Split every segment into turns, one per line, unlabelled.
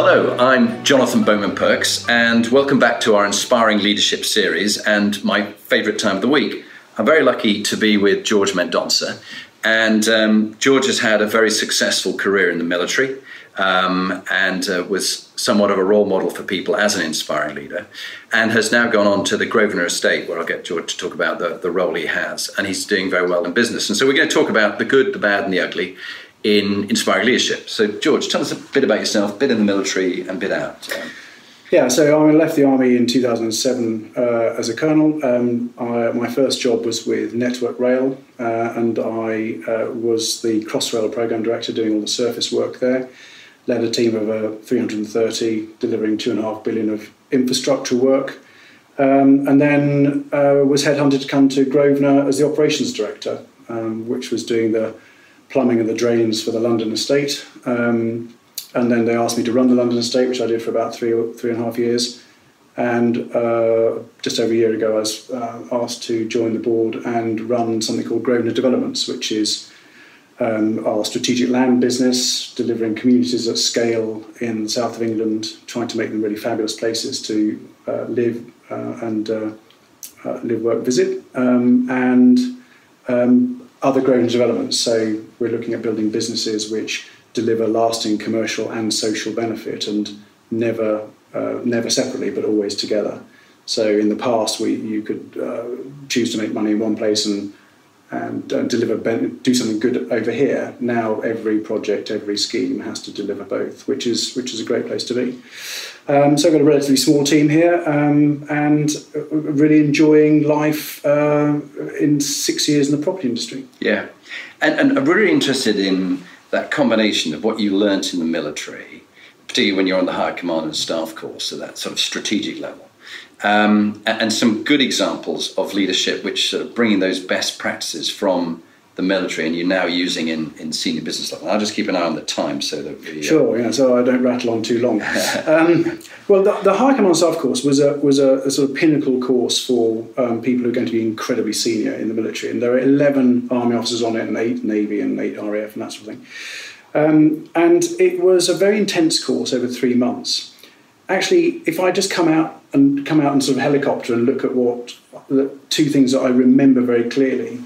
Hello, I'm Jonathan Bowman Perks, and welcome back to our Inspiring Leadership series and my favourite time of the week. I'm very lucky to be with George Mendonca, and um, George has had a very successful career in the military um, and uh, was somewhat of a role model for people as an inspiring leader, and has now gone on to the Grosvenor Estate, where I'll get George to talk about the, the role he has, and he's doing very well in business. And so we're going to talk about the good, the bad, and the ugly in inspiring leadership. So, George, tell us a bit about yourself, bit in the military and bit out.
Yeah, so I left the army in 2007 uh, as a colonel. Um, I, my first job was with Network Rail, uh, and I uh, was the Crossrail program director doing all the surface work there. Led a team of uh, 330, delivering two and a half billion of infrastructure work, um, and then uh, was headhunted to come to Grosvenor as the operations director, um, which was doing the plumbing and the drains for the London estate. Um, and then they asked me to run the London estate, which I did for about three three and a half years. And uh, just over a year ago, I was uh, asked to join the board and run something called Grosvenor Developments, which is um, our strategic land business, delivering communities at scale in the south of England, trying to make them really fabulous places to uh, live uh, and uh, uh, live, work, visit, um, and um, other Grosvenor developments. So we're looking at building businesses which deliver lasting commercial and social benefit and never uh, never separately but always together. So in the past, we you could uh, choose to make money in one place and and uh, deliver do something good over here. Now every project, every scheme has to deliver both, which is which is a great place to be. Um, so I've got a relatively small team here um, and uh, really enjoying life uh, in six years in the property industry.
Yeah, and, and I'm really interested in that combination of what you learnt in the military, particularly when you're on the higher command and staff course, so that sort of strategic level, um, and, some good examples of leadership, which sort of bringing those best practices from the military and you're now using in, in senior business level. I'll just keep an eye on the time so that we.
Uh... Sure, yeah, so I don't rattle on too long. um, well, the, the High Command Staff course was a was a, a sort of pinnacle course for um, people who are going to be incredibly senior in the military, and there are eleven army officers on it, and eight navy, and eight RAF, and that sort of thing. Um, and it was a very intense course over three months. Actually, if I just come out and come out and sort of helicopter and look at what the two things that I remember very clearly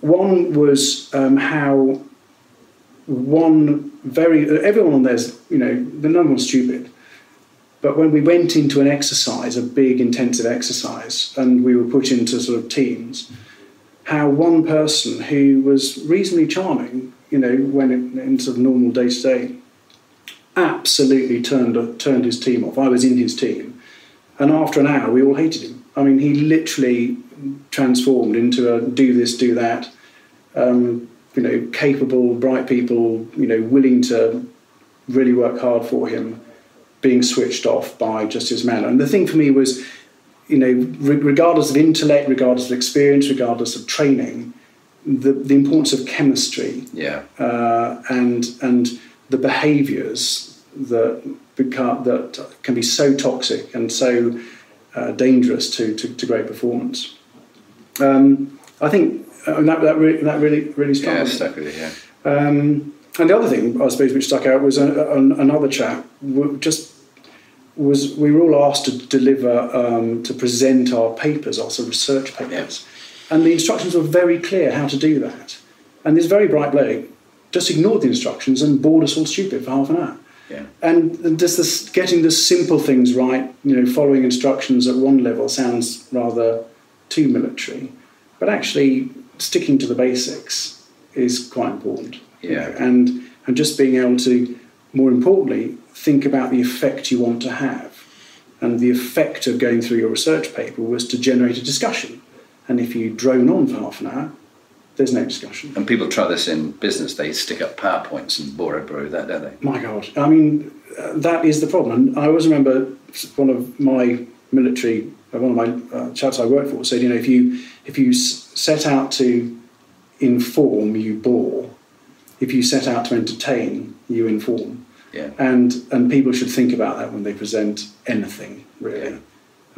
one was um, how one very everyone on there's you know the no one's stupid, but when we went into an exercise, a big intensive exercise, and we were put into sort of teams, how one person who was reasonably charming, you know, when in, in sort of normal day to day, absolutely turned turned his team off. I was in his team, and after an hour, we all hated him. I mean, he literally transformed into a do this, do that um, you know, capable, bright people, you know, willing to really work hard for him, being switched off by just his manner. And the thing for me was, you know, regardless of intellect, regardless of experience, regardless of training, the, the importance of chemistry,
yeah,
uh, and and the behaviours that become that can be so toxic and so uh, dangerous to, to, to great performance. Um, I think uh, that, that, really, that really, really
struck yeah, stuck with it, yeah.
Um, and the other thing, I suppose, which stuck out was a, a, another chap just was we were all asked to deliver um, to present our papers, our sort of research papers, and the instructions were very clear how to do that. And this very bright bloke just ignored the instructions and bored us all stupid for half an hour.
Yeah.
And just this, getting the simple things right, you know, following instructions at one level sounds rather too military, but actually sticking to the basics is quite important.
Yeah.
And and just being able to, more importantly, think about the effect you want to have. And the effect of going through your research paper was to generate a discussion. And if you drone on for half an hour, There's no discussion.
And people try this in business. They stick up PowerPoints and bore over that, don't they?
My God, I mean, uh, that is the problem. And I always remember one of my military, uh, one of my uh, chaps I worked for said, you know, if you if you s- set out to inform, you bore. If you set out to entertain, you inform.
Yeah.
And and people should think about that when they present anything, really.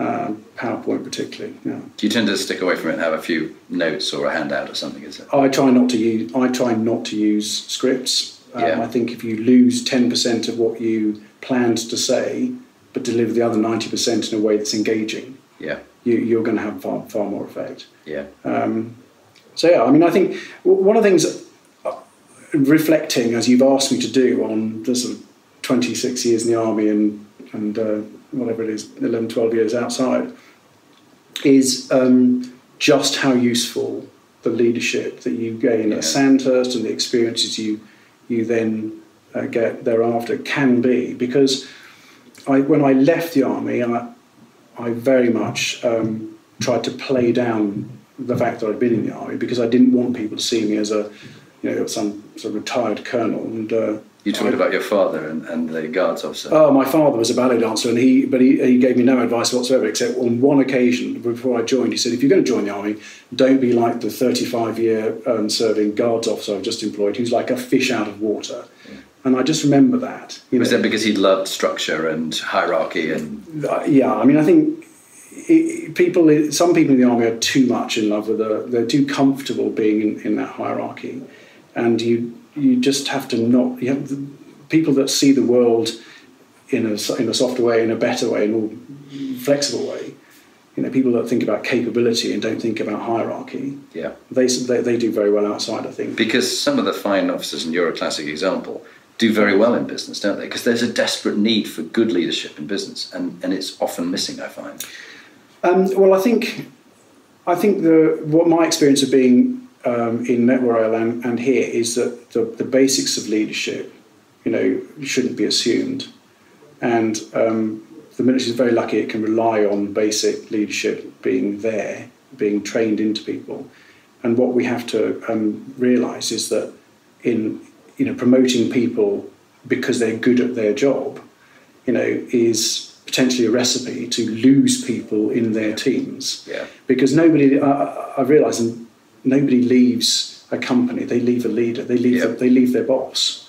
Um, PowerPoint particularly. Yeah.
Do you tend to stick away from it and have a few notes or a handout or something? Is it?
I try not to use. I try not to use scripts. Um,
Yeah.
I think if you lose ten percent of what you planned to say, but deliver the other ninety percent in a way that's engaging,
Yeah.
you, you're going to have far far more effect.
Yeah.
So yeah, I mean, I think one of the things, uh, reflecting as you've asked me to do on the sort of 26 years in the army and and uh, whatever it is, 11, 12 years outside, is um, just how useful the leadership that you gain
Yeah.
at Sandhurst and the experiences you you then uh, get thereafter can be. Because I, when I left the army, I, I very much um, tried to play down the fact that I'd been in the army because I didn't want people to see me as a, you know, some sort of retired colonel. And uh,
You talked about your father and, and the guards officer.
Oh, my father was a ballet dancer, and he but he, he gave me no advice whatsoever, except on one occasion before I joined. He said, "If you're going to join the army, don't be like the 35 year um, serving guards officer I've just employed, who's like a fish out of water." And I just remember that. You
Was
know.
that because he loved structure and hierarchy and
Uh, yeah, I mean, I think i people, some people in the army are too much in love with the, they're too comfortable being in, in that hierarchy, and you you just have to not. You have the, people that see the world in a in a softer way, in a better way, in a more flexible way. You know, people that think about capability and don't think about hierarchy.
yeah.
They they, they do very well outside. I think.
Because some of the fine officers, and you're a classic example, do very well in business, don't they? Because there's a desperate need for good leadership in business, and, and it's often missing, I find.
Um, well, I think I think the what my experience of being um, in Network and, and here is that the, the basics of leadership, you know, shouldn't be assumed, and um, the military is very lucky it can rely on basic leadership being there, being trained into people, and what we have to um, realise is that in you know promoting people because they're good at their job, you know, is potentially a recipe to lose people in their teams.
Yeah.
Because nobody, I, I realise, and nobody leaves a company. They leave a leader. They leave.
Yeah.
The, they leave their boss.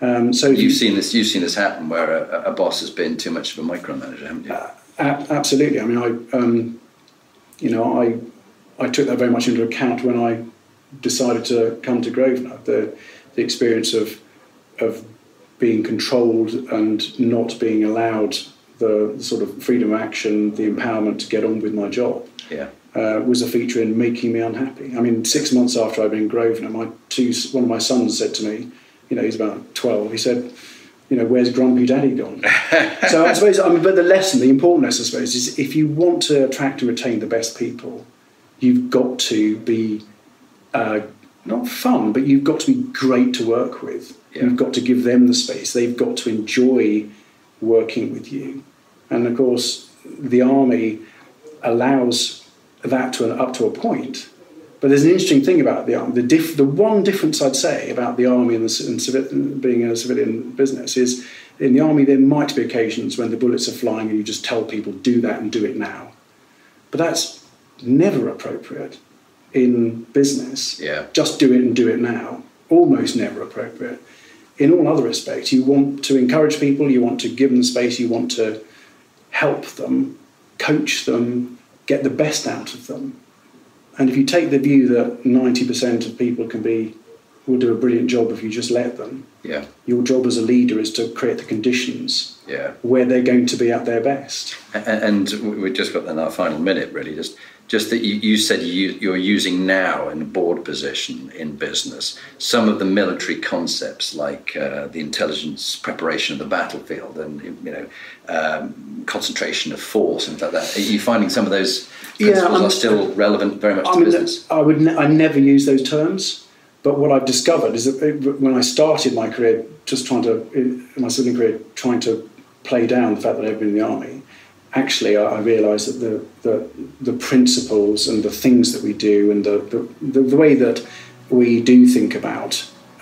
Um, so
You've
you-
seen this. You've seen this happen where a, a boss has been too much of a micromanager, haven't you?
A- absolutely. I mean, I, um, you know, I, I took that very much into account when I decided to come to Grosvenor. The, the experience of, of being controlled and not being allowed the sort of freedom of action, the empowerment to get on with my job.
yeah.
Uh, was a feature in making me unhappy. I mean, six months after I'd been in Grosvenor, my two, one of my sons said to me, you know, he's about 12, he said, you know, where's grumpy daddy gone? so I suppose, I mean, but the lesson, the importance, I suppose, is if you want to attract and retain the best people, you've got to be uh, not fun, but you've got to be great to work with.
Yeah.
You've got to give them the space. They've got to enjoy working with you. And of course, the army allows that to an, up to a point. But there's an interesting thing about the army. The, diff, the one difference I'd say about the army and, the, and civi- being a civilian business is in the army there might be occasions when the bullets are flying and you just tell people do that and do it now. But that's never appropriate in business.
Yeah.
Just do it and do it now. Almost never appropriate. In all other respects, you want to encourage people, you want to give them space, you want to help them, coach them, get the best out of them. And if you take the view that 90% of people can be, will do a brilliant job if you just let them,
Yeah.
your job as a leader is to create the conditions
Yeah.
where they're going to be at their best.
And we've just got in our final minute, really. Just, just that you, you said you, you're using now in a board position in business some of the military concepts like uh, the intelligence preparation of the battlefield and you know um, concentration of force and like that. Are you finding some of those principles
I'm-
are still relevant very much
I
to
mean,
business?
I would ne- I never use those terms, but what I've discovered is that it- when I started my career, just trying to in my civilian career, trying to play down the fact that I've been in the army, actually I, I realise that the, the, the principles and the things that we do and the, the, the way that we do think about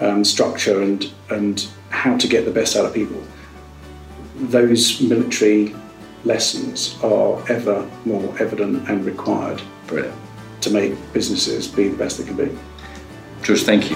um, structure and, and how to get the best out of people, those military lessons are ever more evident and required
Brilliant.
to make businesses be the best they can be.
George, thank you.